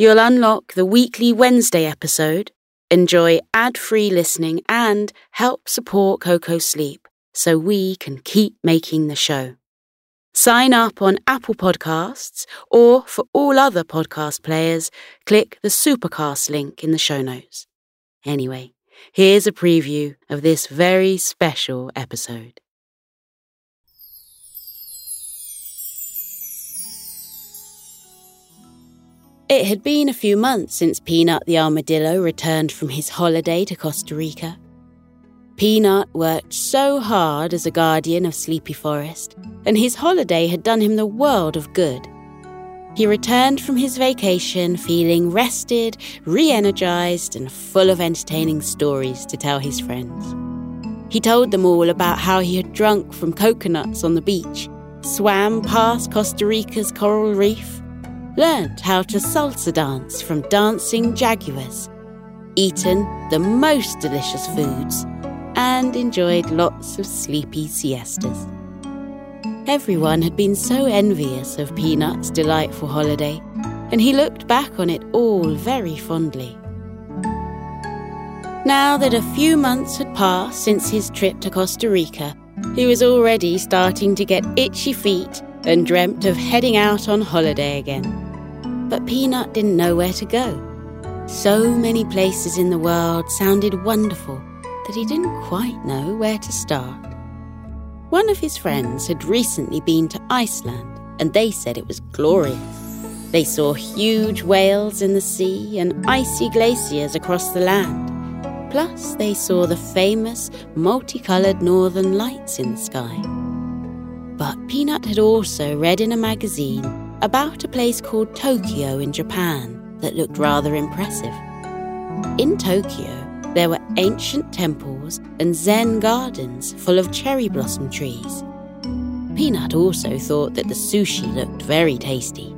You'll unlock the weekly Wednesday episode Enjoy ad free listening and help support Coco sleep so we can keep making the show. Sign up on Apple Podcasts or for all other podcast players, click the Supercast link in the show notes. Anyway, here's a preview of this very special episode. It had been a few months since Peanut the armadillo returned from his holiday to Costa Rica. Peanut worked so hard as a guardian of Sleepy Forest, and his holiday had done him the world of good. He returned from his vacation feeling rested, re energized, and full of entertaining stories to tell his friends. He told them all about how he had drunk from coconuts on the beach, swam past Costa Rica's coral reef, learned how to salsa dance from dancing jaguars, eaten the most delicious foods, and enjoyed lots of sleepy siestas. Everyone had been so envious of Peanut's delightful holiday, and he looked back on it all very fondly. Now that a few months had passed since his trip to Costa Rica, he was already starting to get itchy feet and dreamt of heading out on holiday again. But Peanut didn't know where to go. So many places in the world sounded wonderful that he didn't quite know where to start. One of his friends had recently been to Iceland, and they said it was glorious. They saw huge whales in the sea and icy glaciers across the land. Plus, they saw the famous multicoloured northern lights in the sky. But Peanut had also read in a magazine about a place called Tokyo in Japan that looked rather impressive. In Tokyo, there were ancient temples and Zen gardens full of cherry blossom trees. Peanut also thought that the sushi looked very tasty.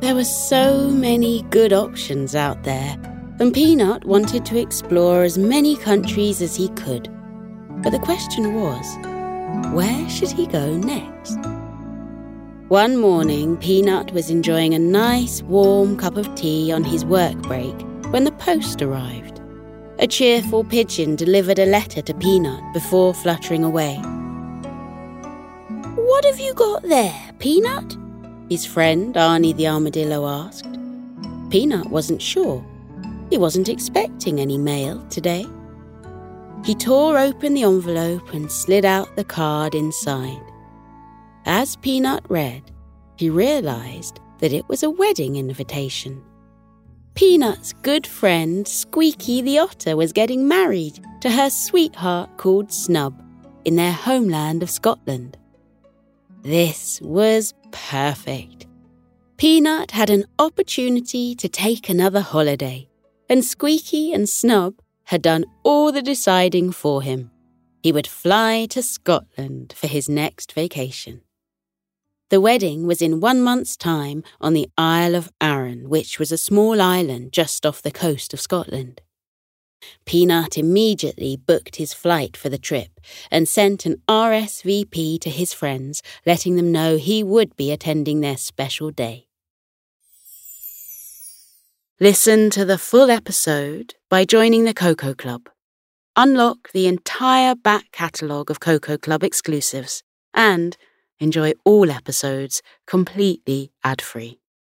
There were so many good options out there, and Peanut wanted to explore as many countries as he could. But the question was, where should he go next? One morning, Peanut was enjoying a nice warm cup of tea on his work break when the post arrived. A cheerful pigeon delivered a letter to Peanut before fluttering away. What have you got there, Peanut? His friend Arnie the armadillo asked. Peanut wasn't sure. He wasn't expecting any mail today. He tore open the envelope and slid out the card inside. As Peanut read, he realized that it was a wedding invitation. Peanut's good friend Squeaky the otter was getting married to her sweetheart called Snub in their homeland of Scotland. This was perfect. Peanut had an opportunity to take another holiday, and Squeaky and Snub had done all the deciding for him. He would fly to Scotland for his next vacation. The wedding was in one month's time on the Isle of Arran, which was a small island just off the coast of Scotland. Peanut immediately booked his flight for the trip and sent an RSVP to his friends, letting them know he would be attending their special day. Listen to the full episode by joining the Koko Club. Unlock the entire back catalogue of Koko Club exclusives and Enjoy all episodes completely ad free.